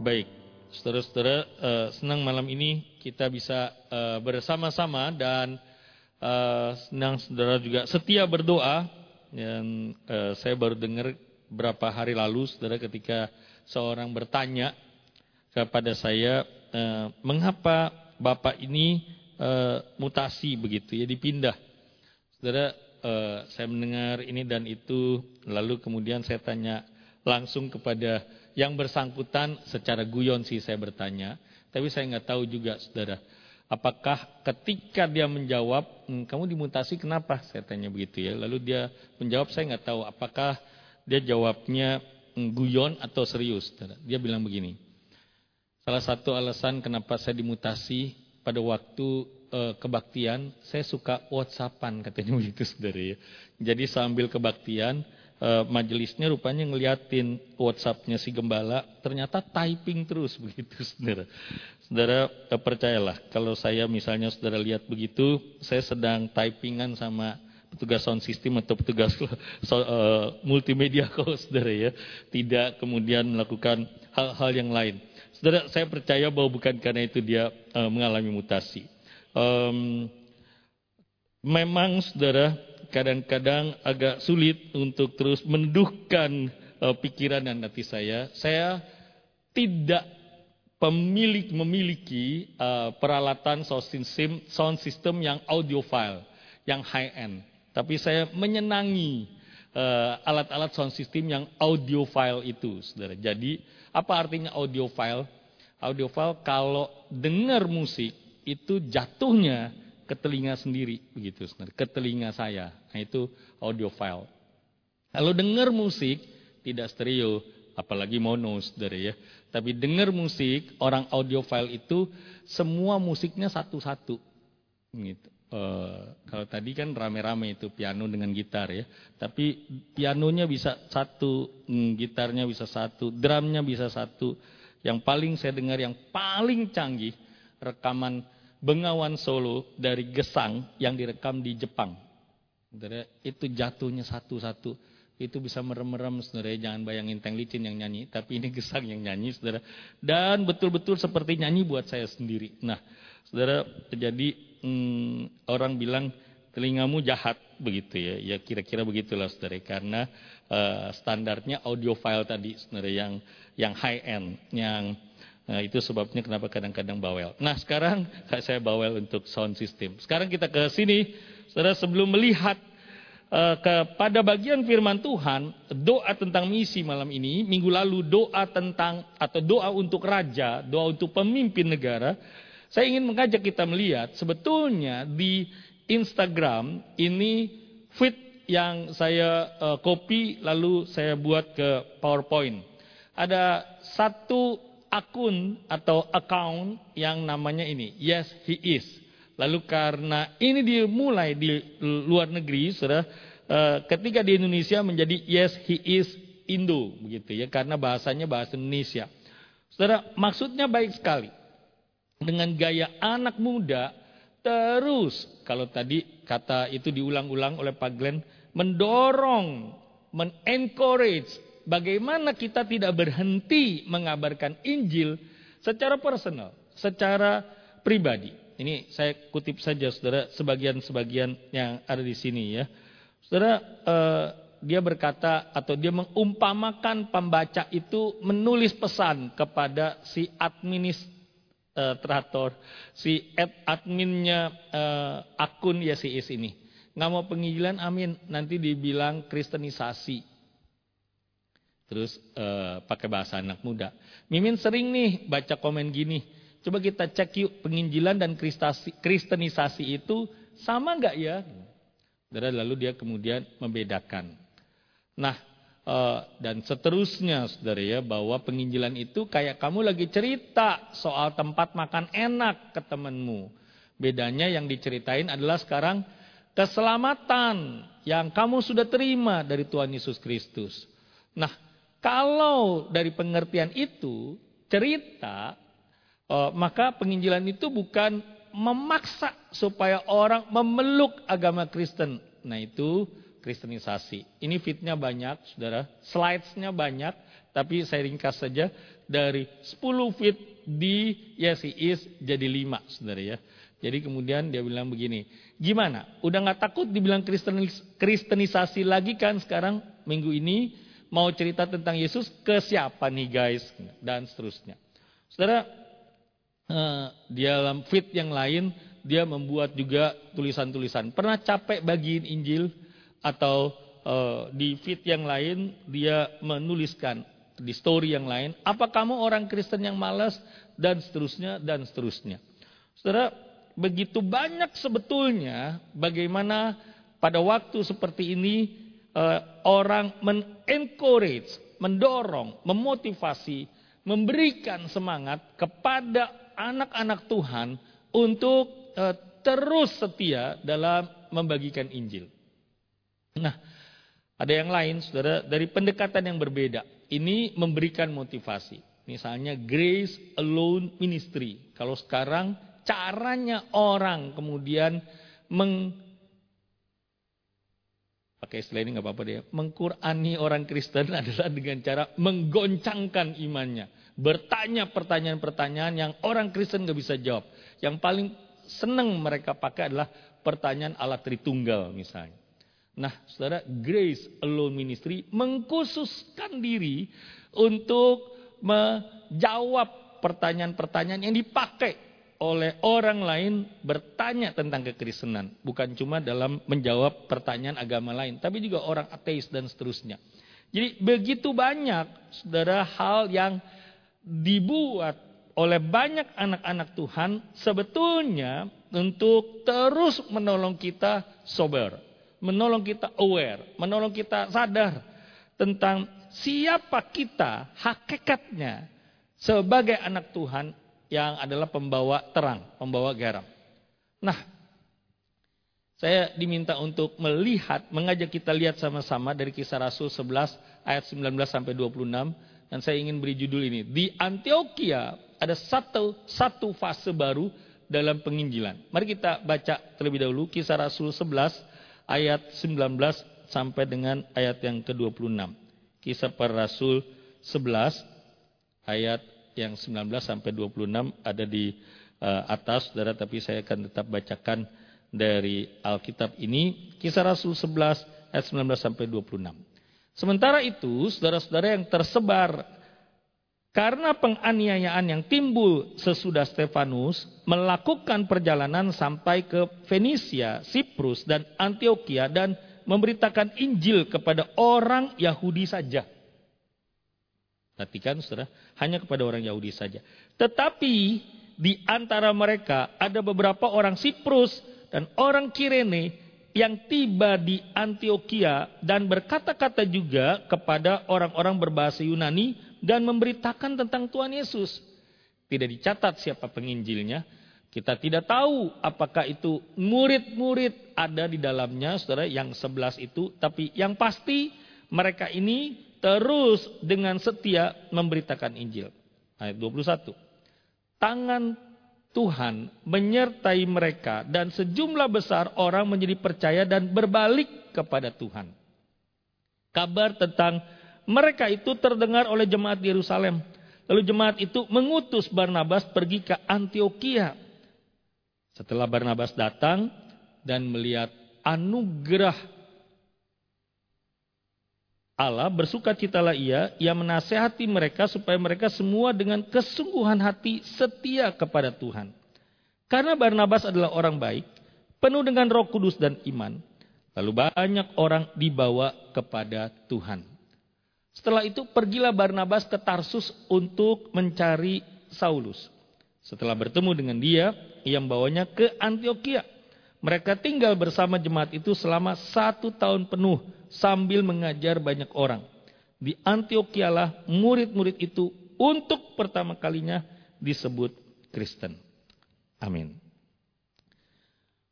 Baik, saudara-saudara, uh, senang malam ini kita bisa uh, bersama-sama dan uh, senang saudara juga setia berdoa. Dan uh, saya baru dengar berapa hari lalu, saudara, ketika seorang bertanya kepada saya, uh, mengapa bapak ini uh, mutasi begitu ya, dipindah. Saudara, uh, saya mendengar ini dan itu, lalu kemudian saya tanya langsung kepada yang bersangkutan secara guyon sih saya bertanya, tapi saya nggak tahu juga saudara. Apakah ketika dia menjawab, hm, kamu dimutasi kenapa? Saya tanya begitu ya. Lalu dia menjawab, saya nggak tahu apakah dia jawabnya hm, guyon atau serius. Saudara. Dia bilang begini, salah satu alasan kenapa saya dimutasi pada waktu uh, kebaktian, saya suka whatsappan katanya begitu saudara ya. Jadi sambil kebaktian, uh, majelisnya rupanya ngeliatin WhatsAppnya si gembala, ternyata typing terus begitu, saudara. Saudara uh, percayalah, kalau saya misalnya saudara lihat begitu, saya sedang typingan sama petugas sound system atau petugas uh, multimedia kok, saudara ya, tidak kemudian melakukan hal-hal yang lain. Saudara, saya percaya bahwa bukan karena itu dia uh, mengalami mutasi. Um, memang, saudara, kadang-kadang agak sulit untuk terus menduhkan uh, pikiran dan hati saya. Saya tidak pemilik memiliki uh, peralatan sound system, sound system yang audiophile, yang high end. Tapi saya menyenangi uh, alat-alat uh, sound system yang audiophile itu, saudara. Jadi apa artinya audiophile? Audiophile kalau dengar musik itu jatuhnya ke telinga sendiri begitu ke telinga saya. Nah itu audio file. Kalau dengar musik tidak stereo, apalagi mono saudara ya. Tapi dengar musik orang audio file itu semua musiknya satu-satu. Gitu. Uh, kalau tadi kan rame-rame itu piano dengan gitar ya, tapi pianonya bisa satu, mm, gitarnya bisa satu, drumnya bisa satu. Yang paling saya dengar yang paling canggih rekaman Bengawan Solo dari Gesang yang direkam di Jepang. Itu jatuhnya satu-satu. Itu bisa merem-merem saudara, jangan bayangin Teng Licin yang nyanyi, tapi ini Gesang yang nyanyi saudara. Dan betul-betul seperti nyanyi buat saya sendiri. Nah, saudara, jadi hmm, orang bilang telingamu jahat begitu ya. Ya kira-kira begitulah saudara, karena uh, standarnya audio file tadi saudara yang yang high end, yang Nah, itu sebabnya kenapa kadang-kadang bawel. Nah, sekarang saya bawel untuk sound system. Sekarang kita ke sini, saudara sebelum melihat uh, kepada bagian firman Tuhan, doa tentang misi malam ini, minggu lalu doa tentang atau doa untuk raja, doa untuk pemimpin negara. Saya ingin mengajak kita melihat sebetulnya di Instagram ini feed yang saya uh, copy lalu saya buat ke PowerPoint. Ada satu akun atau account yang namanya ini, yes he is. Lalu karena ini dimulai di luar negeri, saudara, uh, ketika di Indonesia menjadi yes he is Indo, begitu ya, karena bahasanya bahasa Indonesia. Saudara, maksudnya baik sekali. Dengan gaya anak muda, terus kalau tadi kata itu diulang-ulang oleh Pak Glenn, mendorong, men-encourage bagaimana kita tidak berhenti mengabarkan Injil secara personal, secara pribadi. Ini saya kutip saja saudara sebagian-sebagian yang ada di sini ya. Saudara eh, dia berkata atau dia mengumpamakan pembaca itu menulis pesan kepada si administrator, si adminnya eh, akun YCS ini. Nggak mau penginjilan, amin. Nanti dibilang kristenisasi. Terus uh, pakai bahasa anak muda. Mimin sering nih baca komen gini. Coba kita cek yuk penginjilan dan kristenisasi itu sama nggak ya? Dan lalu dia kemudian membedakan. Nah, uh, dan seterusnya saudara ya bahwa penginjilan itu kayak kamu lagi cerita soal tempat makan enak ke temenmu. Bedanya yang diceritain adalah sekarang keselamatan yang kamu sudah terima dari Tuhan Yesus Kristus. Nah, kalau dari pengertian itu cerita, uh, maka penginjilan itu bukan memaksa supaya orang memeluk agama Kristen. Nah itu kristenisasi. Ini fitnya banyak, saudara. Slides-nya banyak, tapi saya ringkas saja. dari 10 feet di Yes He Is jadi 5 saudara ya. Jadi kemudian dia bilang begini, gimana? Udah nggak takut dibilang kristenis, kristenisasi lagi kan sekarang minggu ini mau cerita tentang Yesus ke siapa nih guys dan seterusnya. Saudara, uh, di dalam fit yang lain dia membuat juga tulisan-tulisan. Pernah capek bagiin Injil atau uh, di fit yang lain dia menuliskan di story yang lain, apa kamu orang Kristen yang malas dan seterusnya dan seterusnya. Saudara, begitu banyak sebetulnya bagaimana pada waktu seperti ini uh, orang men-encourage, mendorong, memotivasi, memberikan semangat kepada anak-anak Tuhan untuk uh, terus setia dalam membagikan Injil. Nah, ada yang lain, saudara, dari pendekatan yang berbeda. Ini memberikan motivasi. Misalnya Grace Alone Ministry. Kalau sekarang caranya orang kemudian meng pakai istilah ini nggak apa-apa deh. Mengkurani orang Kristen adalah dengan cara menggoncangkan imannya. Bertanya pertanyaan-pertanyaan yang orang Kristen nggak bisa jawab. Yang paling senang mereka pakai adalah pertanyaan alat Tritunggal misalnya. Nah, saudara, Grace Alone Ministry mengkhususkan diri untuk menjawab pertanyaan-pertanyaan yang dipakai oleh orang lain bertanya tentang kekristenan. Bukan cuma dalam menjawab pertanyaan agama lain, tapi juga orang ateis dan seterusnya. Jadi begitu banyak, saudara, hal yang dibuat oleh banyak anak-anak Tuhan sebetulnya untuk terus menolong kita sober menolong kita aware, menolong kita sadar tentang siapa kita hakikatnya sebagai anak Tuhan yang adalah pembawa terang, pembawa garam. Nah, saya diminta untuk melihat, mengajak kita lihat sama-sama dari kisah Rasul 11 ayat 19 sampai 26 dan saya ingin beri judul ini. Di Antioquia ada satu satu fase baru dalam penginjilan. Mari kita baca terlebih dahulu kisah Rasul 11 ayat 19 sampai dengan ayat yang ke-26. Kisah para Rasul 11 ayat yang 19 sampai 26 ada di uh, atas saudara tapi saya akan tetap bacakan dari Alkitab ini kisah Rasul 11 ayat 19 sampai 26. Sementara itu saudara-saudara yang tersebar karena penganiayaan yang timbul sesudah Stefanus melakukan perjalanan sampai ke Fenisia, Siprus, dan Antioquia dan memberitakan Injil kepada orang Yahudi saja. Perhatikan saudara, hanya kepada orang Yahudi saja. Tetapi di antara mereka ada beberapa orang Siprus dan orang Kirene yang tiba di Antioquia dan berkata-kata juga kepada orang-orang berbahasa Yunani dan memberitakan tentang Tuhan Yesus. Tidak dicatat siapa penginjilnya. Kita tidak tahu apakah itu murid-murid ada di dalamnya, saudara, yang sebelas itu. Tapi yang pasti mereka ini terus dengan setia memberitakan Injil. Ayat 21. Tangan Tuhan menyertai mereka dan sejumlah besar orang menjadi percaya dan berbalik kepada Tuhan. Kabar tentang mereka itu terdengar oleh jemaat Yerusalem. Lalu jemaat itu mengutus Barnabas pergi ke Antioquia. Setelah Barnabas datang dan melihat anugerah Allah, bersuka citalah ia, ia menasehati mereka supaya mereka semua dengan kesungguhan hati setia kepada Tuhan. Karena Barnabas adalah orang baik, penuh dengan roh kudus dan iman. Lalu banyak orang dibawa kepada Tuhan. Setelah itu pergilah Barnabas ke Tarsus untuk mencari Saulus. Setelah bertemu dengan dia, ia membawanya ke Antioquia. Mereka tinggal bersama jemaat itu selama satu tahun penuh sambil mengajar banyak orang. Di Antioquia lah murid-murid itu untuk pertama kalinya disebut Kristen. Amin.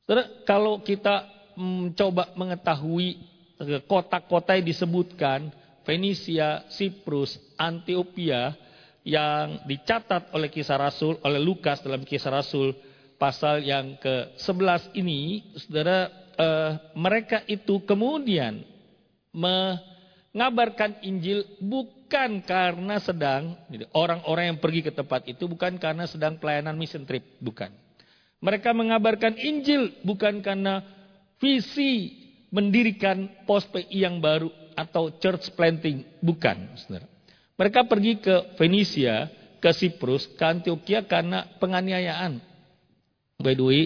Saudara, kalau kita mencoba mengetahui eh, kota-kota yang disebutkan, Fenisia, Siprus, Antioquia yang dicatat oleh kisah Rasul, oleh Lukas dalam kisah Rasul pasal yang ke-11 ini, saudara, eh, mereka itu kemudian mengabarkan Injil bukan karena sedang orang-orang yang pergi ke tempat itu bukan karena sedang pelayanan mission trip, bukan. Mereka mengabarkan Injil bukan karena visi mendirikan pos PI yang baru atau church planting, bukan, Saudara. Mereka pergi ke Venesia, ke Siprus, ke Antioquia karena penganiayaan. By the way,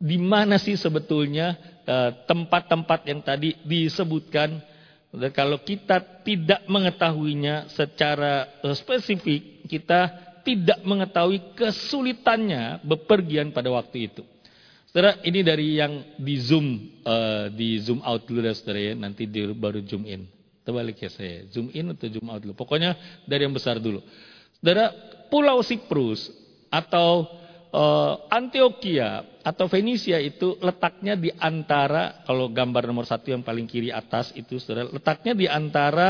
di mana sih sebetulnya eh, tempat-tempat yang tadi disebutkan dan kalau kita tidak mengetahuinya secara eh, spesifik, kita tidak mengetahui kesulitannya bepergian pada waktu itu. Saudara, ini dari yang di zoom, uh, di zoom out dulu ya saudara ya, nanti di, baru zoom in. Terbalik ya saya, zoom in atau zoom out dulu. Pokoknya dari yang besar dulu. Saudara, Pulau Siprus atau uh, Antioquia atau Venesia itu letaknya di antara kalau gambar nomor satu yang paling kiri atas itu saudara letaknya di antara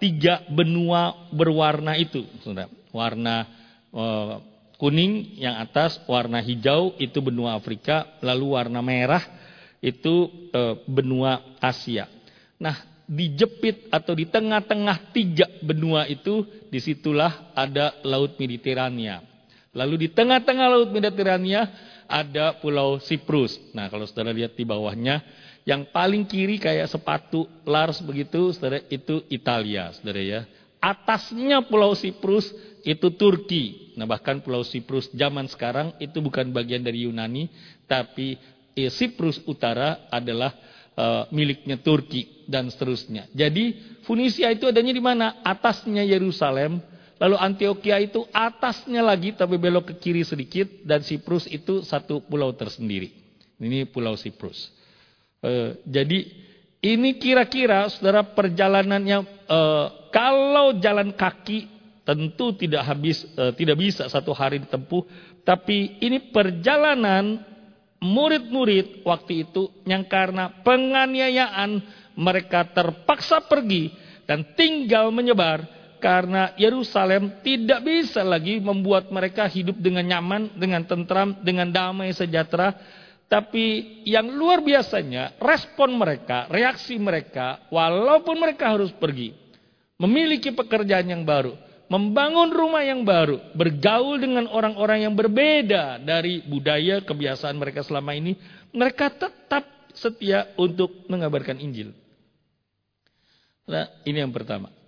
tiga benua berwarna itu saudara. Warna uh, kuning yang atas warna hijau itu benua Afrika lalu warna merah itu uh, benua Asia. Nah dijepit atau di tengah-tengah tiga benua itu di situlah ada laut Mediterania Lalu di tengah-tengah Laut Mediterania ada Pulau Siprus. Nah, kalau saudara lihat di bawahnya, yang paling kiri kayak sepatu Lars begitu, saudara itu Italia, saudara ya. Atasnya Pulau Siprus itu Turki. Nah, bahkan Pulau Siprus zaman sekarang itu bukan bagian dari Yunani, tapi eh, Siprus Utara adalah uh, miliknya Turki dan seterusnya. Jadi Funisia itu adanya di mana? Atasnya Yerusalem, Lalu Antioquia itu atasnya lagi tapi belok ke kiri sedikit dan Siprus itu satu pulau tersendiri. Ini pulau Siprus. E, jadi ini kira-kira saudara perjalanannya e, kalau jalan kaki tentu tidak habis e, tidak bisa satu hari ditempuh tapi ini perjalanan murid-murid waktu itu yang karena penganiayaan mereka terpaksa pergi dan tinggal menyebar karena Yerusalem tidak bisa lagi membuat mereka hidup dengan nyaman, dengan tentram, dengan damai sejahtera. Tapi yang luar biasanya respon mereka, reaksi mereka, walaupun mereka harus pergi, memiliki pekerjaan yang baru, membangun rumah yang baru, bergaul dengan orang-orang yang berbeda dari budaya kebiasaan mereka selama ini, mereka tetap setia untuk mengabarkan Injil. Nah, ini yang pertama.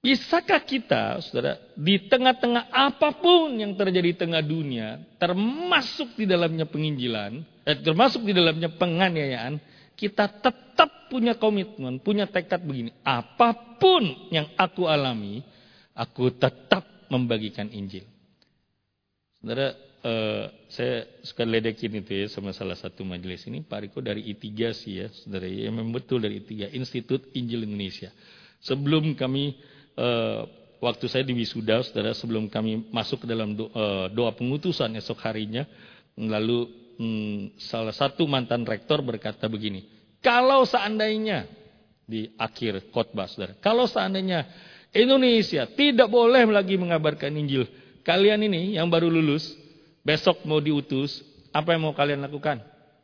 Bisakah kita, saudara, di tengah-tengah apa pun yang terjadi di tengah dunia, termasuk di dalamnya penginjilan, eh, termasuk di dalamnya penganiayaan, kita tetap punya komitmen, punya tekad begini. Apa pun yang aku alami, aku tetap membagikan Injil. Saudara, eh, saya suka ledekin itu ya sama salah satu majelis ini, Pak Riko dari I3 sih ya, saudara, ya memang betul dari I3, Institut Injil Indonesia. Sebelum kami uh, waktu saya di wisuda, saudara, sebelum kami masuk ke dalam doa, uh, doa pengutusan esok harinya, lalu hmm, salah satu mantan rektor berkata begini, kalau seandainya di akhir khotbah, saudara, kalau seandainya Indonesia tidak boleh lagi mengabarkan Injil, kalian ini yang baru lulus, besok mau diutus, apa yang mau kalian lakukan?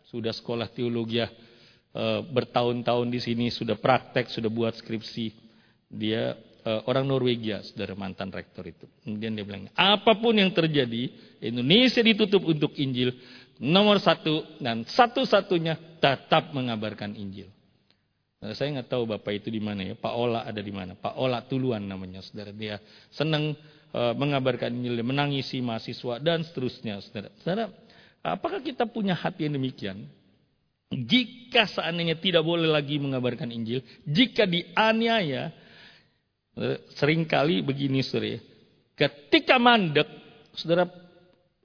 Sudah sekolah teologi uh, bertahun-tahun di sini, sudah praktek, sudah buat skripsi. Dia orang Norwegia, saudara mantan rektor itu. Kemudian dia bilang, apa pun yang terjadi, Indonesia ditutup untuk Injil, nomor satu dan satu-satunya tetap mengabarkan Injil. Nah, saya nggak tahu bapak itu di mana ya, Pak Ola ada di mana, Pak Ola Tuluan namanya, saudara. Dia senang uh, mengabarkan Injil, menangisi mahasiswa dan seterusnya, saudara. Saudara, apakah kita punya hati yang demikian? Jika seandainya tidak boleh lagi mengabarkan Injil, jika dianiaya, Seringkali begini saudara. Ketika mandek, saudara,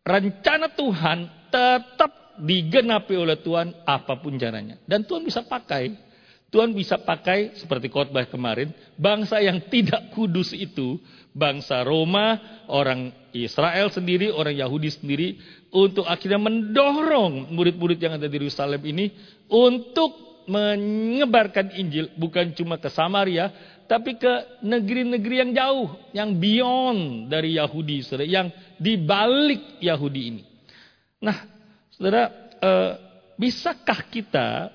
rencana Tuhan tetap digenapi oleh Tuhan apa pun caranya. Dan Tuhan bisa pakai. Tuhan bisa pakai seperti khotbah kemarin, bangsa yang tidak kudus itu, bangsa Roma, orang Israel sendiri, orang Yahudi sendiri, untuk akhirnya mendorong murid-murid yang ada di Yerusalem ini untuk menyebarkan Injil bukan cuma ke Samaria, tapi ke negeri-negeri yang jauh, yang beyond dari Yahudi, saudara, yang dibalik Yahudi ini. Nah, saudara, eh, bisakah kita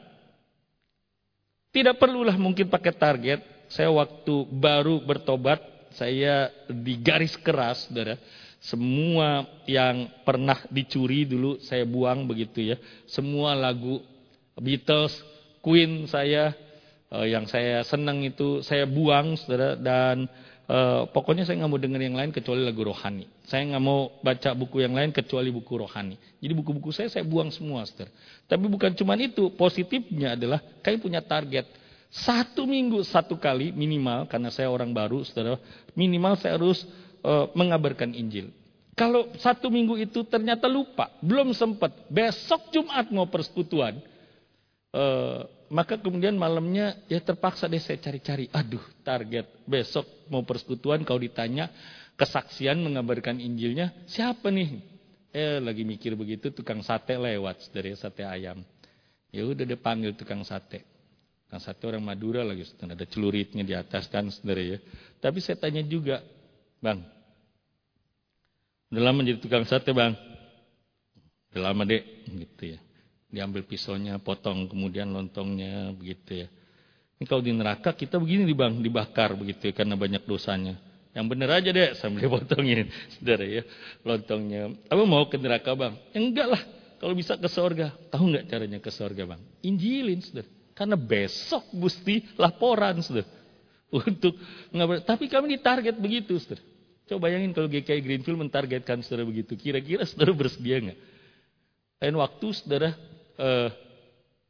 tidak perlulah mungkin pakai target, saya waktu baru bertobat, saya di garis keras, saudara. Semua yang pernah dicuri dulu saya buang begitu ya. Semua lagu Beatles, Queen saya, uh, yang saya senang itu saya buang, saudara. Dan uh, pokoknya saya nggak mau dengar yang lain kecuali lagu rohani. Saya nggak mau baca buku yang lain kecuali buku rohani. Jadi buku-buku saya saya buang semua, saudara. Tapi bukan cuma itu, positifnya adalah kalian punya target satu minggu satu kali minimal, karena saya orang baru, saudara, minimal saya harus uh, mengabarkan Injil. Kalau satu minggu itu ternyata lupa, belum sempat, besok Jumat mau persekutuan, uh, maka kemudian malamnya ya terpaksa deh saya cari-cari. Aduh, target besok mau persekutuan, kau ditanya kesaksian mengabarkan Injilnya, siapa nih? Eh lagi mikir begitu, tukang sate lewat dari sate ayam. Ya udah dia panggil tukang sate. Nah, satu orang Madura lagi, ada celuritnya di atas kan, saudara ya. Tapi saya tanya juga, bang, udah lama jadi tukang sate bang? Udah lama dek, gitu ya. Diambil pisaunya, potong, kemudian lontongnya, begitu ya. Ini kalau di neraka kita begini di bang, dibakar begitu ya, karena banyak dosanya. Yang bener aja deh, sambil potongin, saudara ya, lontongnya. Apa mau ke neraka bang? Ya enggak lah, kalau bisa ke sorga. Tahu nggak caranya ke sorga bang? Injilin, saudara. Karena besok mesti laporan, sudah. Untuk tapi kami ditarget begitu, saudara. Coba bayangin kalau GKI Greenfield mentargetkan saudara begitu. Kira-kira saudara bersedia nggak? Lain waktu saudara uh,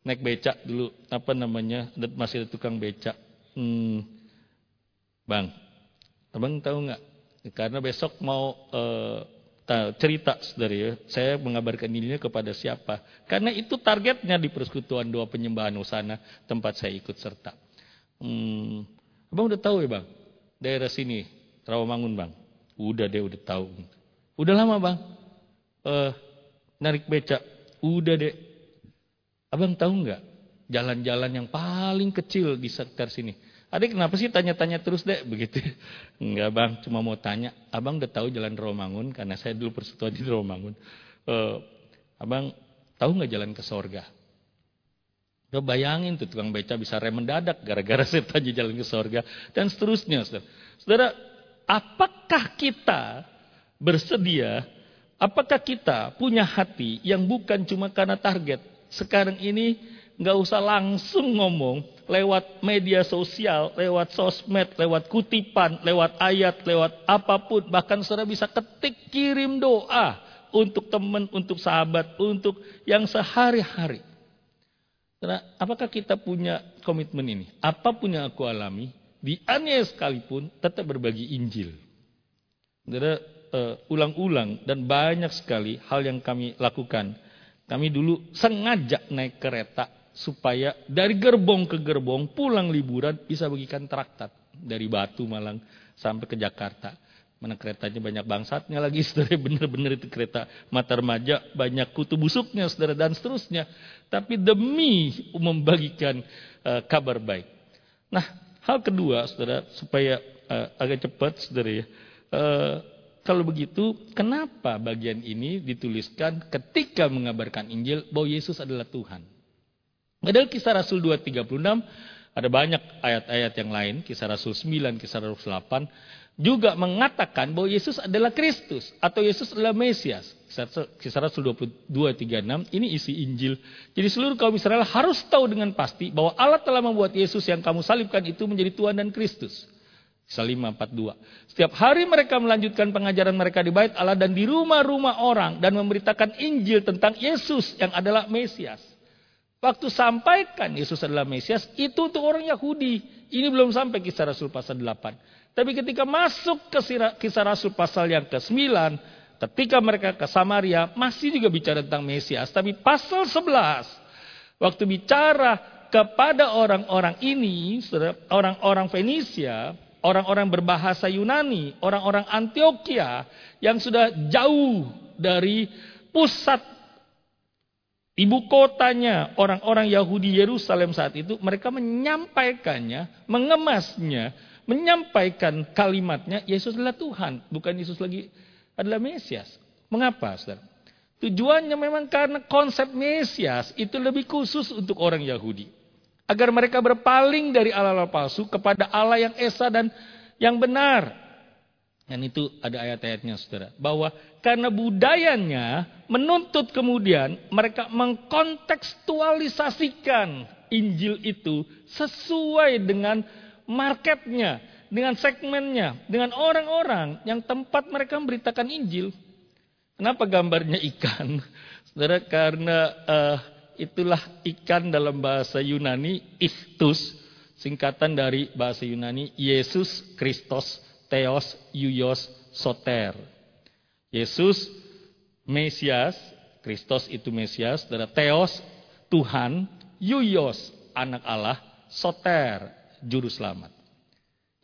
naik becak dulu, apa namanya, masih ada tukang becak. Hmm, bang, abang tahu nggak? Karena besok mau uh, cerita saudara ya, saya mengabarkan dirinya kepada siapa. Karena itu targetnya di persekutuan doa penyembahan Usana tempat saya ikut serta. Hmm, abang udah tahu ya bang, daerah sini Rawamangun bang. Udah deh udah tahu. Udah lama bang, uh, narik becak. Udah deh. Abang tahu nggak jalan-jalan yang paling kecil di sekitar sini? Adik kenapa sih tanya-tanya terus dek begitu? Enggak bang, cuma mau tanya. Abang udah tahu jalan Romangun karena saya dulu persekutuan di Romangun. Uh, abang tahu nggak jalan ke sorga? Udah bayangin tuh tukang beca bisa rem mendadak gara-gara saya tanya jalan ke sorga dan seterusnya. Saudara, saudara apakah kita bersedia? Apakah kita punya hati yang bukan cuma karena target? Sekarang ini nggak usah langsung ngomong, lewat media sosial, lewat sosmed, lewat kutipan, lewat ayat, lewat apa pun. Bahkan saudara bisa ketik kirim doa untuk teman, untuk sahabat, untuk yang sehari-hari. Karena apakah kita punya komitmen ini? Apa pun yang aku alami, di aniaya sekalipun tetap berbagi Injil. Saudara uh, ulang-ulang dan banyak sekali hal yang kami lakukan. Kami dulu sengaja naik kereta supaya dari gerbong ke gerbong pulang liburan bisa bagikan traktat dari Batu Malang sampai ke Jakarta. Mana keretanya banyak bangsatnya lagi, saudara benar-benar itu kereta mata remaja banyak kutu busuknya, saudara dan seterusnya. Tapi demi membagikan uh, kabar baik. Nah, hal kedua, saudara, supaya uh, agak cepat, saudara ya. Uh, kalau begitu, kenapa bagian ini dituliskan ketika mengabarkan Injil bahwa Yesus adalah Tuhan? Padahal kisah Rasul 2.36 ada banyak ayat-ayat yang lain, kisah Rasul 9, kisah Rasul 8 juga mengatakan bahwa Yesus adalah Kristus atau Yesus adalah Mesias. Kisah Rasul 22.36 ini isi Injil. Jadi seluruh kaum Israel harus tahu dengan pasti bahwa Allah telah membuat Yesus yang kamu salibkan itu menjadi Tuhan dan Kristus. Kisah 542. Setiap hari mereka melanjutkan pengajaran mereka di bait Allah dan di rumah-rumah orang dan memberitakan Injil tentang Yesus yang adalah Mesias. Waktu sampaikan Yesus adalah Mesias, itu untuk orang Yahudi. Ini belum sampai kisah Rasul pasal 8. Tapi ketika masuk ke kisah Rasul pasal yang ke-9, ketika mereka ke Samaria, masih juga bicara tentang Mesias. Tapi pasal 11, waktu bicara kepada orang-orang ini, orang-orang Fenisia, orang-orang berbahasa Yunani, orang-orang Antioquia, yang sudah jauh dari pusat Ibu kotanya orang-orang Yahudi Yerusalem saat itu mereka menyampaikannya, mengemasnya, menyampaikan kalimatnya Yesus adalah Tuhan, bukan Yesus lagi adalah Mesias. Mengapa, Saudara? Tujuannya memang karena konsep Mesias itu lebih khusus untuk orang Yahudi. Agar mereka berpaling dari Allah-Allah palsu kepada Allah yang esa dan yang benar. Dan itu ada ayat-ayatnya saudara. Bahwa karena budayanya menuntut kemudian mereka mengkontekstualisasikan Injil itu sesuai dengan marketnya, dengan segmennya, dengan orang-orang yang tempat mereka memberitakan Injil. Kenapa gambarnya ikan? Saudara, karena uh, itulah ikan dalam bahasa Yunani, istus, singkatan dari bahasa Yunani, Yesus, Kristos, Theos, Yuyos, Soter. Yesus, Mesias, Kristos itu Mesias, saudara, Theos, Tuhan, Yuyos, anak Allah, Soter, juru selamat.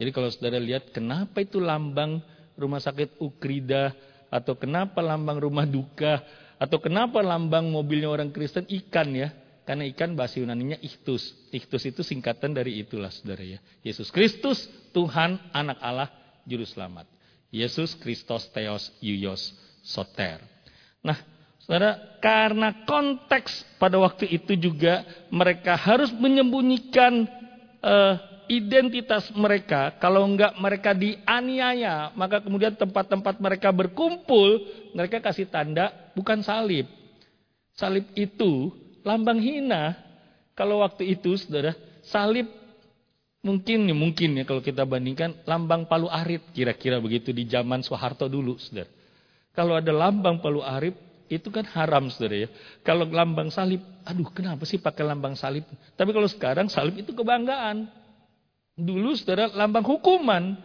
Jadi kalau saudara lihat kenapa itu lambang rumah sakit Ukrida atau kenapa lambang rumah duka atau kenapa lambang mobilnya orang Kristen ikan ya? Karena ikan bahasa Yunaninya ichthus. Ichthus itu singkatan dari itulah saudara ya. Yesus Kristus, Tuhan, anak Allah, juru selamat. Yesus Kristos Theos Yuyos Soter. Nah, Saudara, karena konteks pada waktu itu juga mereka harus menyembunyikan uh, identitas mereka. Kalau enggak mereka dianiaya, maka kemudian tempat-tempat mereka berkumpul, mereka kasih tanda bukan salib. Salib itu lambang hina. Kalau waktu itu, saudara, salib mungkin ya mungkin ya kalau kita bandingkan lambang Palu Arit kira-kira begitu di zaman Soeharto dulu, saudara. Kalau ada lambang Palu Arit, itu kan haram saudara ya. Kalau lambang salib, aduh kenapa sih pakai lambang salib? Tapi kalau sekarang salib itu kebanggaan. Dulu saudara lambang hukuman.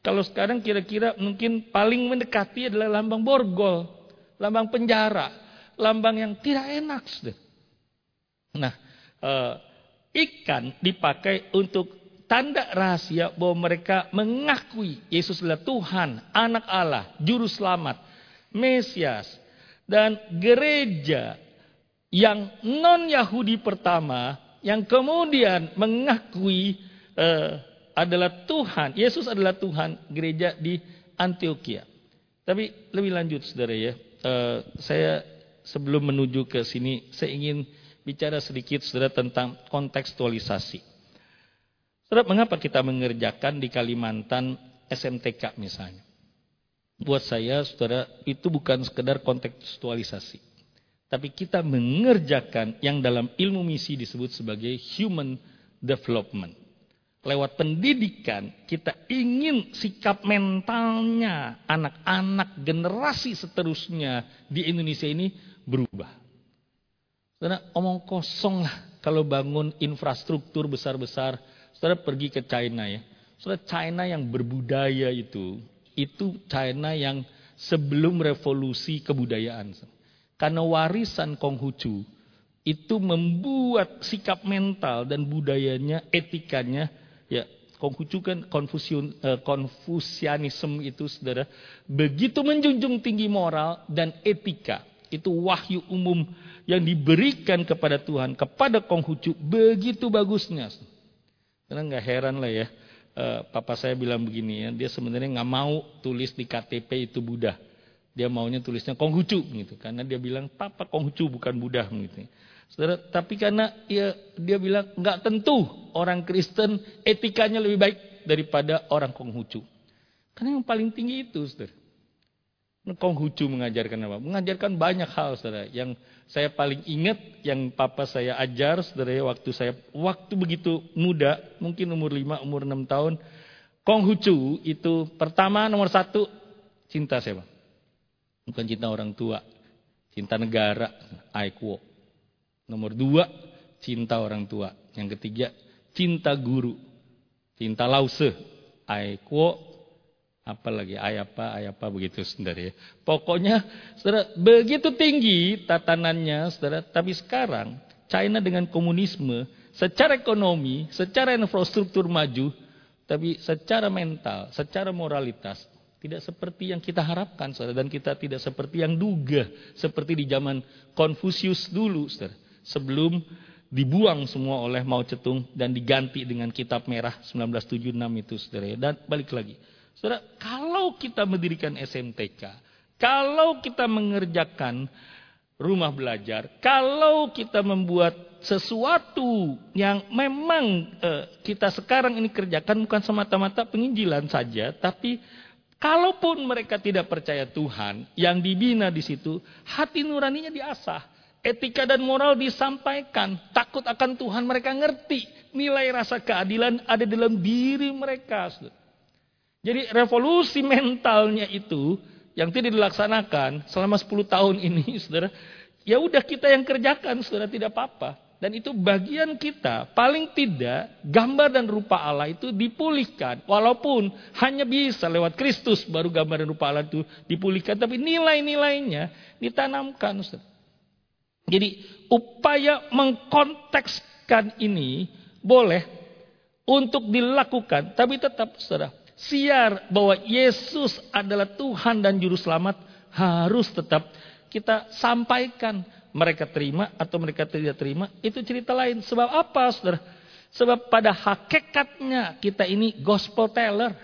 Kalau sekarang kira-kira mungkin paling mendekati adalah lambang borgol. Lambang penjara. Lambang yang tidak enak. Nah, eh, ikan dipakai untuk tanda rahasia bahwa mereka mengakui Yesus adalah Tuhan, anak Allah, juru selamat, Mesias, dan gereja yang non Yahudi pertama yang kemudian mengakui uh, adalah Tuhan, Yesus adalah Tuhan, gereja di Antioquia. Tapi lebih lanjut saudara ya, uh, saya sebelum menuju ke sini, saya ingin bicara sedikit saudara tentang kontekstualisasi. Saudara, mengapa kita mengerjakan di Kalimantan SMTK misalnya? Buat saya, saudara, itu bukan sekedar kontekstualisasi. Tapi kita mengerjakan yang dalam ilmu misi disebut sebagai human development. Lewat pendidikan, kita ingin sikap mentalnya anak-anak generasi seterusnya di Indonesia ini berubah. Saudara, omong kosong lah kalau bangun infrastruktur besar-besar. Saudara pergi ke China ya. Saudara, China yang berbudaya itu, itu China yang sebelum revolusi kebudayaan. Karena warisan Konghucu itu membuat sikap mental dan budayanya, etikanya, kan Konfusian, uh, Konfusianisme itu saudara, begitu menjunjung tinggi moral dan etika. Itu wahyu umum yang diberikan kepada Tuhan, kepada Konghucu, begitu bagusnya. Karena nggak heran lah ya, uh, papa saya bilang begini ya, dia sebenarnya nggak mau tulis di KTP itu Buddha. Dia maunya tulisnya Konghucu gitu, karena dia bilang papa Konghucu bukan Buddha gitu. Saudara, tapi karena ya, dia bilang nggak tentu orang Kristen etikanya lebih baik daripada orang Konghucu. Karena yang paling tinggi itu, saudara. Konghucu mengajarkan apa? Mengajarkan banyak hal, saudara. Yang saya paling ingat, yang papa saya ajar, saudara, ya, waktu saya waktu begitu muda, mungkin umur 5, umur 6 tahun, Konghucu itu pertama nomor satu cinta siapa? Bukan cinta orang tua, cinta negara, Aikwo. Nomor dua, cinta orang tua. Yang ketiga, cinta guru, cinta lause, Aikwo apalagi ayapa ayapa begitu saudara ya. Pokoknya saudara begitu tinggi tatanannya saudara, tapi sekarang China dengan komunisme secara ekonomi, secara infrastruktur maju, tapi secara mental, secara moralitas tidak seperti yang kita harapkan saudara dan kita tidak seperti yang duga seperti di zaman Konfusius dulu saudara. Sebelum dibuang semua oleh Mao Zedong dan diganti dengan kitab merah 1976 itu saudara ya. Dan balik lagi Saudara, kalau kita mendirikan SMTK, kalau kita mengerjakan rumah belajar, kalau kita membuat sesuatu yang memang eh, kita sekarang ini kerjakan bukan semata-mata penginjilan saja, tapi kalaupun mereka tidak percaya Tuhan, yang dibina di situ, hati nuraninya diasah, etika dan moral disampaikan, takut akan Tuhan mereka ngerti, nilai rasa keadilan ada dalam diri mereka. Jadi revolusi mentalnya itu yang tidak dilaksanakan selama 10 tahun ini, saudara, ya udah kita yang kerjakan, saudara, tidak apa-apa. Dan itu bagian kita, paling tidak gambar dan rupa Allah itu dipulihkan. Walaupun hanya bisa lewat Kristus baru gambar dan rupa Allah itu dipulihkan. Tapi nilai-nilainya ditanamkan. Saudara. Jadi upaya mengkontekskan ini boleh untuk dilakukan. Tapi tetap saudara, siar bahwa Yesus adalah Tuhan dan Juru Selamat harus tetap kita sampaikan. Mereka terima atau mereka tidak terima, itu cerita lain. Sebab apa, saudara? Sebab pada hakikatnya kita ini gospel teller.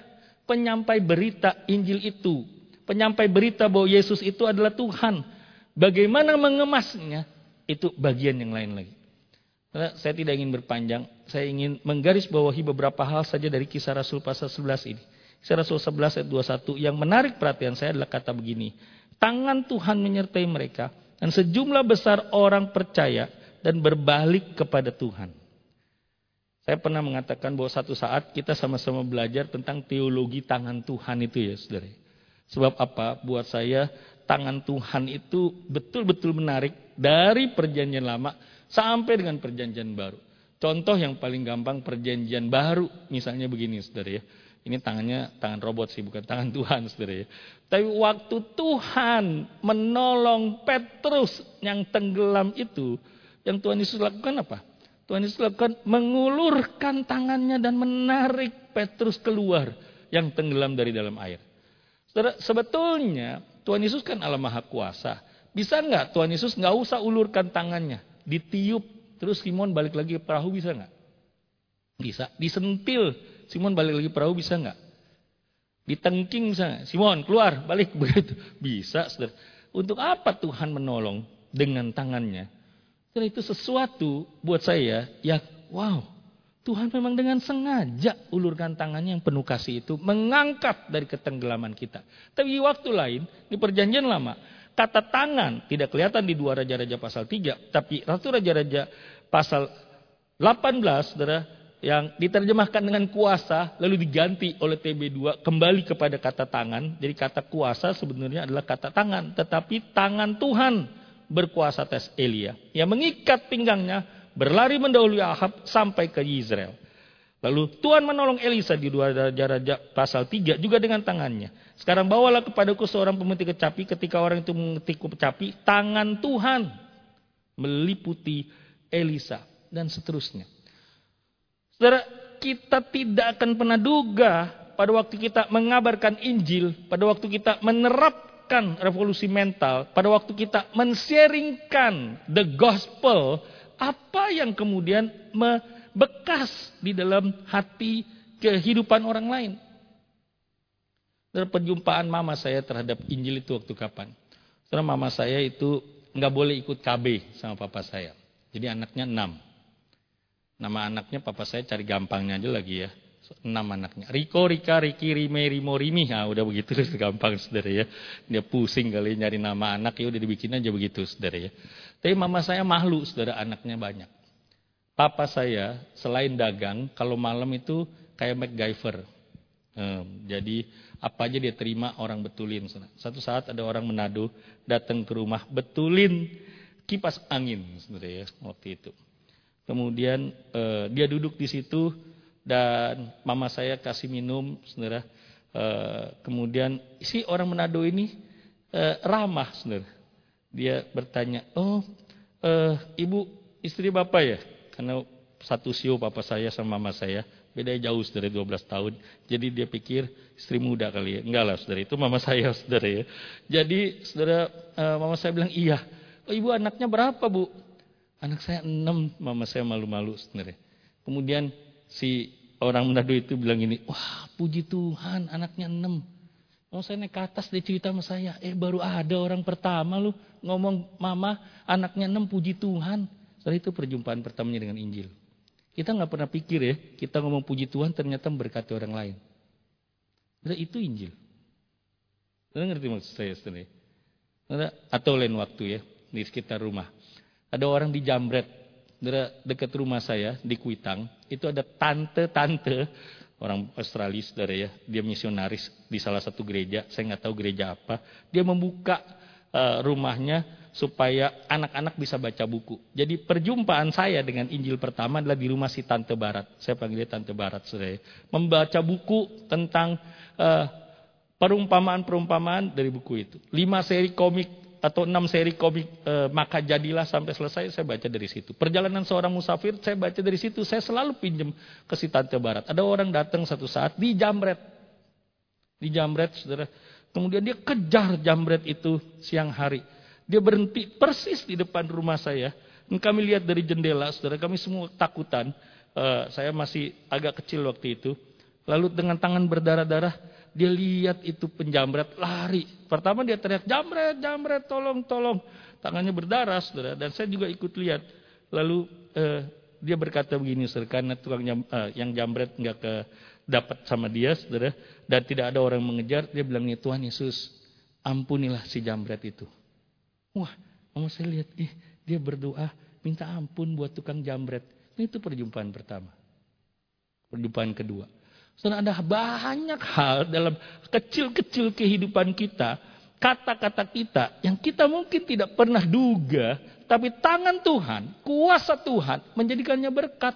Penyampai berita Injil itu. Penyampai berita bahwa Yesus itu adalah Tuhan. Bagaimana mengemasnya, itu bagian yang lain lagi. Saya tidak ingin berpanjang, saya ingin menggaris bawahi beberapa hal saja dari kisah Rasul pasal 11 ini. Kisah Rasul 11 ayat 21 yang menarik perhatian saya adalah kata begini. Tangan Tuhan menyertai mereka dan sejumlah besar orang percaya dan berbalik kepada Tuhan. Saya pernah mengatakan bahwa satu saat kita sama-sama belajar tentang teologi tangan Tuhan itu ya saudara. Sebab apa? Buat saya tangan Tuhan itu betul-betul menarik dari perjanjian lama sampai dengan perjanjian baru. Contoh yang paling gampang perjanjian baru misalnya begini saudara ya. Ini tangannya tangan robot sih, bukan tangan Tuhan, saudara ya. Tapi waktu Tuhan menolong Petrus yang tenggelam itu, yang Tuhan Yesus lakukan apa? Tuhan Yesus lakukan mengulurkan tangannya dan menarik Petrus keluar yang tenggelam dari dalam air. Sebetulnya Tuhan Yesus kan Allah Maha Kuasa. Bisa nggak Tuhan Yesus nggak usah ulurkan tangannya, ditiup terus Simon balik lagi ke perahu bisa nggak? Bisa, disentil Simon balik lagi perahu bisa nggak? Ditengking misalnya, Simon keluar balik begitu. Bisa, saudara. Untuk apa Tuhan menolong dengan tangannya? Dan itu sesuatu buat saya ya wow. Tuhan memang dengan sengaja ulurkan tangannya yang penuh kasih itu mengangkat dari ketenggelaman kita. Tapi di waktu lain di perjanjian lama kata tangan tidak kelihatan di dua raja-raja pasal 3 tapi Ratu Raja-Raja pasal 18 Saudara yang diterjemahkan dengan kuasa lalu diganti oleh TB2 kembali kepada kata tangan. Jadi kata kuasa sebenarnya adalah kata tangan, tetapi tangan Tuhan berkuasa atas Elia yang mengikat pinggangnya berlari mendahului Ahab sampai ke Israel. Lalu Tuhan menolong Elisa di dua raja-raja pasal 3 juga dengan tangannya. Sekarang bawalah kepadaku seorang pemetik kecapi ketika orang itu mengetik kecapi, tangan Tuhan meliputi Elisa dan seterusnya. Saudara, kita tidak akan pernah duga pada waktu kita mengabarkan Injil, pada waktu kita menerapkan revolusi mental, pada waktu kita men-sharingkan the gospel, apa yang kemudian bekas di dalam hati kehidupan orang lain. Saudara, perjumpaan mama saya terhadap Injil itu waktu kapan? Saudara, mama saya itu nggak boleh ikut KB sama papa saya. Jadi anaknya enam. Nama anaknya papa saya cari gampangnya aja lagi ya. Enam anaknya. Riko, Rika, Riki, Rime, Rimo, Rimi. Nah, udah begitu gampang saudara ya. Dia pusing kali nyari nama anak ya udah dibikin aja begitu saudara ya. Tapi mama saya malu saudara anaknya banyak. Papa saya selain dagang kalau malam itu kayak MacGyver. Hmm, jadi apa aja dia terima orang betulin. Satu saat ada orang Manado datang ke rumah betulin kipas angin sebenarnya ya waktu itu. Kemudian eh, dia duduk di situ dan mama saya kasih minum, saudara. Eh, kemudian si orang Manado ini eh, ramah, saudara. Dia bertanya, oh eh, ibu istri bapak ya? Karena satu sio papa saya sama mama saya beda jauh dari 12 tahun. Jadi dia pikir istri muda kali ya. Enggak lah saudara, itu mama saya saudara ya. Jadi saudara, eh, mama saya bilang iya. Oh ibu anaknya berapa bu? Anak saya enam, mama saya malu-malu sebenarnya. Kemudian si orang Manado itu bilang ini, wah puji Tuhan anaknya enam. Mau saya naik ke atas dia cerita sama saya, eh baru ada orang pertama lu ngomong mama anaknya enam puji Tuhan. Setelah itu perjumpaan pertamanya dengan Injil. Kita nggak pernah pikir ya, kita ngomong puji Tuhan ternyata memberkati orang lain. Nah, itu Injil. Anda ngerti maksud saya sebenarnya? Atau lain waktu ya, di sekitar rumah. Ada orang di Jambret, dekat rumah saya di Kuitang, itu ada tante-tante orang Australia saudara ya, dia misionaris di salah satu gereja, saya nggak tahu gereja apa, dia membuka uh, rumahnya supaya anak-anak bisa baca buku. Jadi perjumpaan saya dengan Injil pertama adalah di rumah si Tante Barat. Saya panggil dia Tante Barat, saudara. Membaca buku tentang uh, perumpamaan-perumpamaan dari buku itu. Lima seri komik atau enam seri komik uh, maka jadilah sampai selesai saya baca dari situ. Perjalanan seorang musafir saya baca dari situ. Saya selalu pinjam ke si Tante Barat. Ada orang datang satu saat di Jamret. Di Jamret, saudara. Kemudian dia kejar Jamret itu siang hari dia berhenti persis di depan rumah saya. Dan kami lihat dari jendela, saudara kami semua takutan. Uh, saya masih agak kecil waktu itu. Lalu dengan tangan berdarah-darah, dia lihat itu penjamret lari. Pertama dia teriak, jamret, jamret, tolong, tolong. Tangannya berdarah, saudara. Dan saya juga ikut lihat. Lalu uh, dia berkata begini, saudara, karena tukang jam, uh, yang jamret nggak ke dapat sama dia, saudara, dan tidak ada orang mengejar, dia bilangnya Tuhan Yesus, ampunilah si jamret itu. Wah, mau saya lihat, ih dia berdoa minta ampun buat tukang jambret. Itu perjumpaan pertama. Perjumpaan kedua. Soalnya ada banyak hal dalam kecil-kecil kehidupan kita, kata-kata kita yang kita mungkin tidak pernah duga, tapi tangan Tuhan, kuasa Tuhan menjadikannya berkat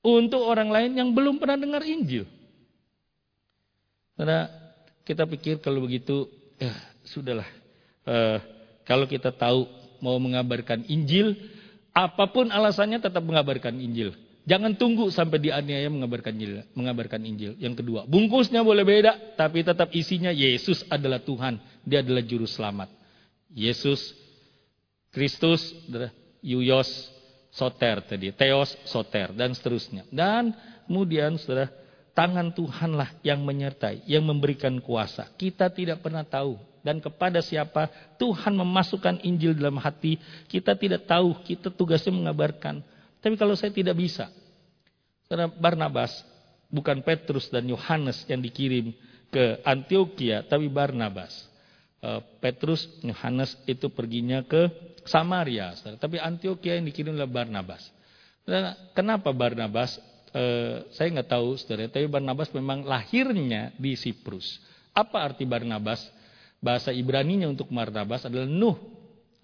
untuk orang lain yang belum pernah dengar Injil. Karena kita pikir kalau begitu, ya sudahlah, eh, kalau kita tahu mau mengabarkan Injil, apa pun alasannya tetap mengabarkan Injil. Jangan tunggu sampai dianiaya mengabarkan Injil, mengabarkan Injil. Yang kedua, bungkusnya boleh beda, tapi tetap isinya Yesus adalah Tuhan. Dia adalah juru selamat. Yesus, Kristus, Yuyos, Soter tadi, Theos, Soter, dan seterusnya. Dan kemudian, saudara, tangan Tuhanlah yang menyertai, yang memberikan kuasa. Kita tidak pernah tahu dan kepada siapa Tuhan memasukkan Injil dalam hati, kita tidak tahu, kita tugasnya mengabarkan. Tapi kalau saya tidak bisa, karena Barnabas, bukan Petrus dan Yohanes yang dikirim ke Antioquia, tapi Barnabas. Eh, Petrus, Yohanes itu perginya ke Samaria, tapi Antioquia yang dikirim oleh Barnabas. kenapa Barnabas? Eh, saya nggak tahu, saudara. Tapi Barnabas memang lahirnya di Siprus. Apa arti Barnabas? Bahasa Ibraninya untuk Barnabas adalah Nuh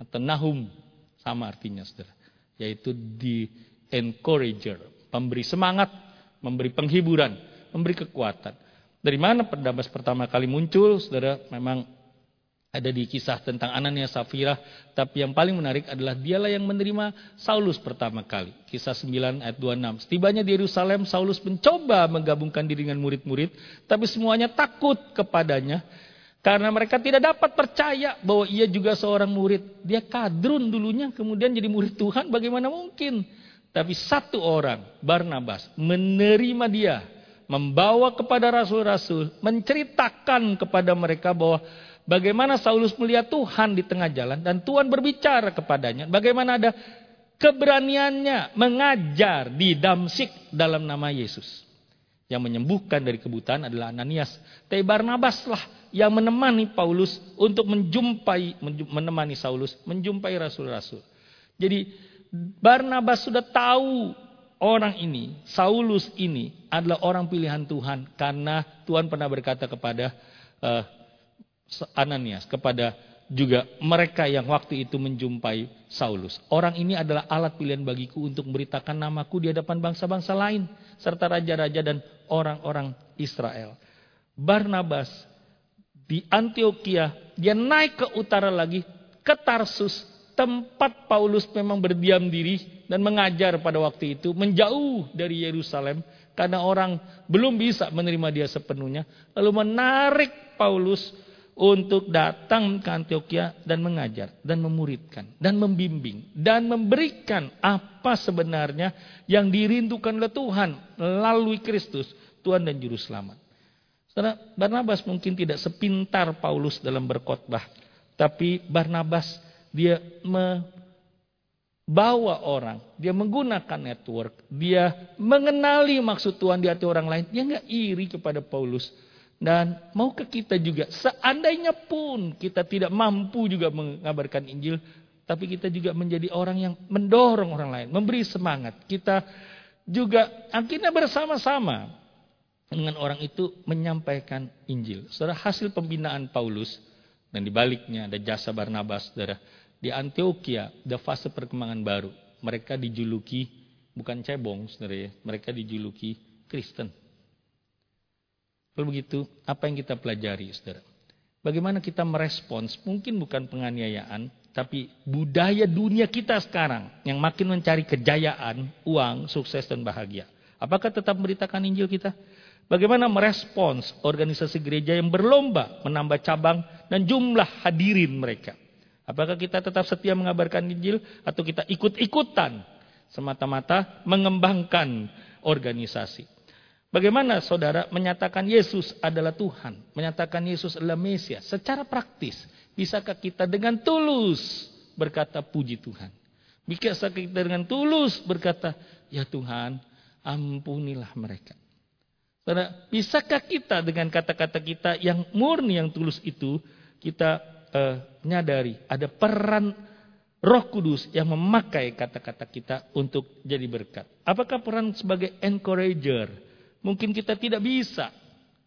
atau Nahum. Sama artinya saudara. Yaitu di encourager. Pemberi semangat, memberi penghiburan, memberi kekuatan. Dari mana Barnabas pertama kali muncul saudara? Memang ada di kisah tentang Anania Safira. Tapi yang paling menarik adalah dialah yang menerima Saulus pertama kali. Kisah 9 ayat 26. Setibanya di Yerusalem, Saulus mencoba menggabungkan diri dengan murid-murid. Tapi semuanya takut kepadanya. Karena mereka tidak dapat percaya bahwa ia juga seorang murid. Dia kadrun dulunya, kemudian jadi murid Tuhan, bagaimana mungkin? Tapi satu orang, Barnabas, menerima dia. Membawa kepada rasul-rasul, menceritakan kepada mereka bahwa bagaimana Saulus melihat Tuhan di tengah jalan. Dan Tuhan berbicara kepadanya. Bagaimana ada keberaniannya mengajar di Damsik dalam nama Yesus. Yang menyembuhkan dari kebutaan adalah Ananias. Tapi Barnabas lah yang menemani Paulus untuk menjumpai menemani Saulus menjumpai rasul-rasul. Jadi Barnabas sudah tahu orang ini, Saulus ini adalah orang pilihan Tuhan karena Tuhan pernah berkata kepada uh, Ananias, kepada juga mereka yang waktu itu menjumpai Saulus. Orang ini adalah alat pilihan bagiku untuk memberitakan namaku di hadapan bangsa-bangsa lain serta raja-raja dan orang-orang Israel. Barnabas di Antioquia, dia naik ke utara lagi, ke Tarsus, tempat Paulus memang berdiam diri dan mengajar pada waktu itu, menjauh dari Yerusalem, karena orang belum bisa menerima dia sepenuhnya, lalu menarik Paulus untuk datang ke Antioquia dan mengajar dan memuridkan dan membimbing dan memberikan apa sebenarnya yang dirindukan oleh Tuhan melalui Kristus, Tuhan dan juru selamat. Saudara, Barnabas mungkin tidak sepintar Paulus dalam berkhotbah, tapi Barnabas dia membawa orang, dia menggunakan network, dia mengenali maksud Tuhan di hati orang lain. Dia nggak iri kepada Paulus. Dan mau ke kita juga, seandainya pun kita tidak mampu juga mengabarkan Injil, tapi kita juga menjadi orang yang mendorong orang lain, memberi semangat. Kita juga akhirnya bersama-sama dengan orang itu menyampaikan Injil. Saudara hasil pembinaan Paulus dan dibaliknya ada jasa Barnabas, saudara. Di Antioquia ada fase perkembangan baru. Mereka dijuluki bukan cebong, saudara ya. Mereka dijuluki Kristen. Kalau begitu, apa yang kita pelajari, saudara? Bagaimana kita merespons, mungkin bukan penganiayaan, tapi budaya dunia kita sekarang yang makin mencari kejayaan, uang, sukses, dan bahagia. Apakah tetap memberitakan Injil kita? Bagaimana merespons organisasi gereja yang berlomba menambah cabang dan jumlah hadirin mereka? Apakah kita tetap setia mengabarkan Injil atau kita ikut-ikutan semata-mata mengembangkan organisasi? Bagaimana saudara menyatakan Yesus adalah Tuhan, menyatakan Yesus adalah Mesias secara praktis? Bisakah kita dengan tulus berkata puji Tuhan? Bisakah kita dengan tulus berkata, ya Tuhan, ampunilah mereka. Karena bisakah kita dengan kata-kata kita yang murni, yang tulus itu, kita uh, menyadari ada peran Roh Kudus yang memakai kata-kata kita untuk jadi berkat. Apakah peran sebagai encourager? Mungkin kita tidak bisa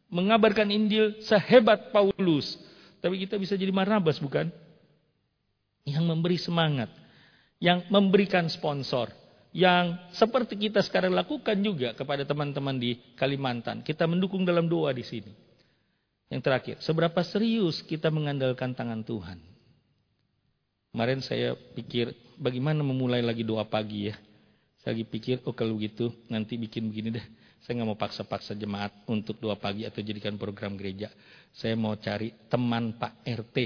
mengabarkan Injil sehebat Paulus, tapi kita bisa jadi Barnabas bukan? Yang memberi semangat, yang memberikan sponsor, yang seperti kita sekarang lakukan juga kepada teman-teman di Kalimantan. Kita mendukung dalam doa di sini. Yang terakhir, seberapa serius kita mengandalkan tangan Tuhan? Kemarin saya pikir bagaimana memulai lagi doa pagi ya. Saya lagi pikir, oh kalau gitu nanti bikin begini deh. Saya nggak mau paksa-paksa jemaat untuk doa pagi atau jadikan program gereja. Saya mau cari teman Pak RT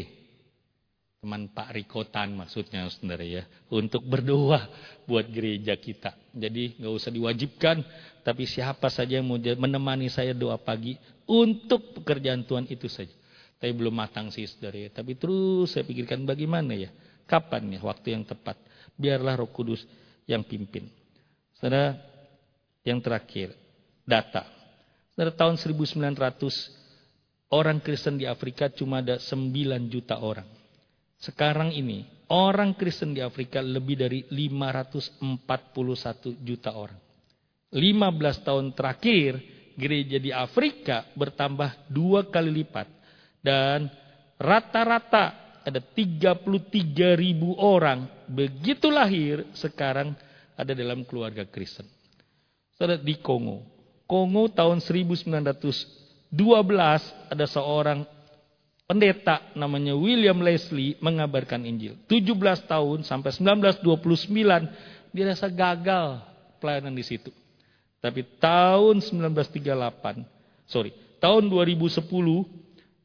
teman Pak Rikotan maksudnya saudara ya. Untuk berdoa buat gereja kita. Jadi nggak usah diwajibkan tapi siapa saja yang mau menemani saya doa pagi untuk pekerjaan Tuhan itu saja. Tapi belum matang sih saudara tapi terus saya pikirkan bagaimana ya? Kapan ya waktu yang tepat? Biarlah Roh Kudus yang pimpin. Saudara yang terakhir data saudara tahun 1900 orang Kristen di Afrika cuma ada 9 juta orang sekarang ini orang Kristen di Afrika lebih dari 541 juta orang. 15 tahun terakhir gereja di Afrika bertambah dua kali lipat. Dan rata-rata ada 33 ribu orang begitu lahir sekarang ada dalam keluarga Kristen. Saudara di Kongo. Kongo tahun 1912 ada seorang pendeta namanya William Leslie mengabarkan Injil. 17 tahun sampai 1929 dia rasa gagal pelayanan di situ. Tapi tahun 1938, sorry, tahun 2010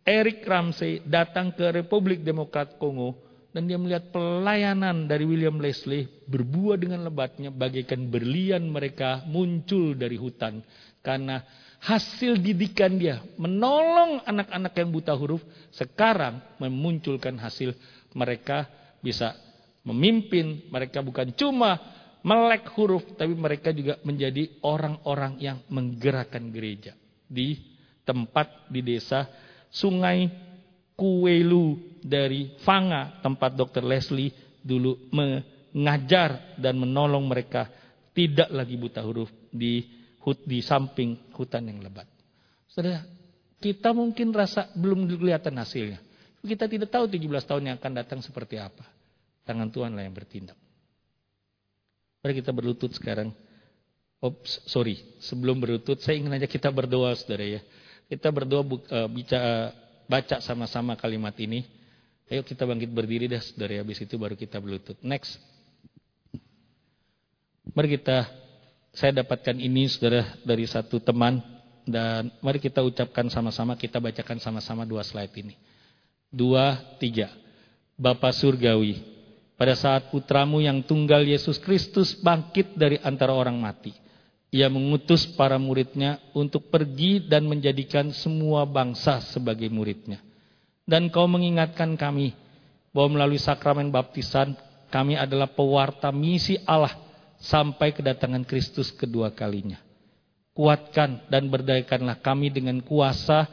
Eric Ramsey datang ke Republik Demokrat Kongo dan dia melihat pelayanan dari William Leslie berbuah dengan lebatnya bagaikan berlian mereka muncul dari hutan karena hasil didikan dia menolong anak-anak yang buta huruf sekarang memunculkan hasil mereka bisa memimpin mereka bukan cuma melek huruf tapi mereka juga menjadi orang-orang yang menggerakkan gereja di tempat di desa Sungai Kuelu dari Fanga tempat Dr. Leslie dulu mengajar dan menolong mereka tidak lagi buta huruf di di samping hutan yang lebat. Saudara, kita mungkin rasa belum kelihatan hasilnya. Kita tidak tahu 17 tahun yang akan datang seperti apa. Tangan Tuhan lah yang bertindak. Mari kita berlutut sekarang. Oh, sorry, sebelum berlutut, saya ingin aja kita berdoa, saudara ya. Kita berdoa uh, bicara, baca sama-sama kalimat ini. Ayo kita bangkit berdiri dah, saudara. Habis itu baru kita berlutut. Next. Mari kita saya dapatkan ini saudara dari satu teman dan mari kita ucapkan sama-sama, kita bacakan sama-sama dua slide ini. Dua, tiga. Bapa Surgawi, pada saat putramu yang tunggal Yesus Kristus bangkit dari antara orang mati. Ia mengutus para muridnya untuk pergi dan menjadikan semua bangsa sebagai muridnya. Dan kau mengingatkan kami bahwa melalui sakramen baptisan kami adalah pewarta misi Allah sampai kedatangan Kristus kedua kalinya. Kuatkan dan berdayakanlah kami dengan kuasa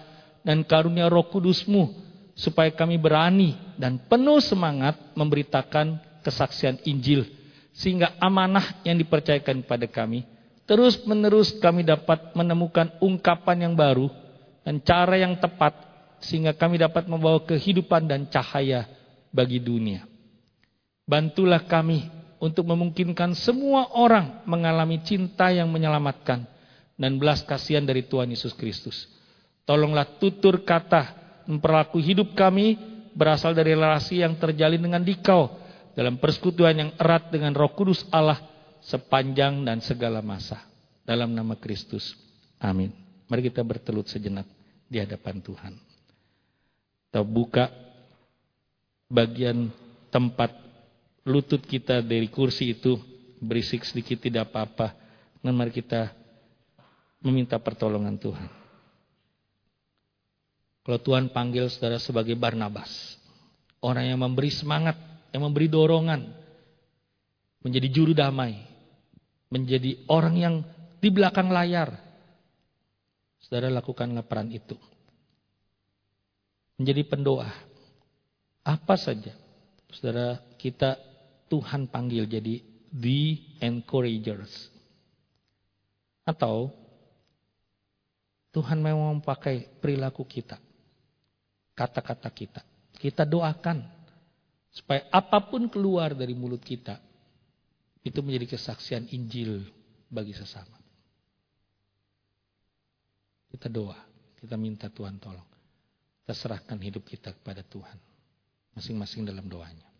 dan karunia roh kudusmu supaya kami berani dan penuh semangat memberitakan kesaksian Injil sehingga amanah yang dipercayakan kepada kami terus menerus kami dapat menemukan ungkapan yang baru dan cara yang tepat sehingga kami dapat membawa kehidupan dan cahaya bagi dunia. Bantulah kami untuk memungkinkan semua orang mengalami cinta yang menyelamatkan dan belas kasihan dari Tuhan Yesus Kristus. Tolonglah tutur kata memperlaku hidup kami berasal dari relasi yang terjalin dengan dikau dalam persekutuan yang erat dengan roh kudus Allah sepanjang dan segala masa. Dalam nama Kristus. Amin. Mari kita bertelut sejenak di hadapan Tuhan. Kita buka bagian tempat lutut kita dari kursi itu berisik sedikit tidak apa-apa. Dan mari kita meminta pertolongan Tuhan. Kalau Tuhan panggil saudara sebagai Barnabas. Orang yang memberi semangat, yang memberi dorongan. Menjadi juru damai. Menjadi orang yang di belakang layar. Saudara lakukanlah peran itu. Menjadi pendoa apa saja. Saudara, kita Tuhan panggil jadi the encouragers. Atau Tuhan memang memakai perilaku kita. Kata-kata kita. Kita doakan. Supaya apa pun keluar dari mulut kita. Itu menjadi kesaksian Injil bagi sesama. Kita doa. Kita minta Tuhan tolong. Kita serahkan hidup kita kepada Tuhan masing-masing dalam doanya.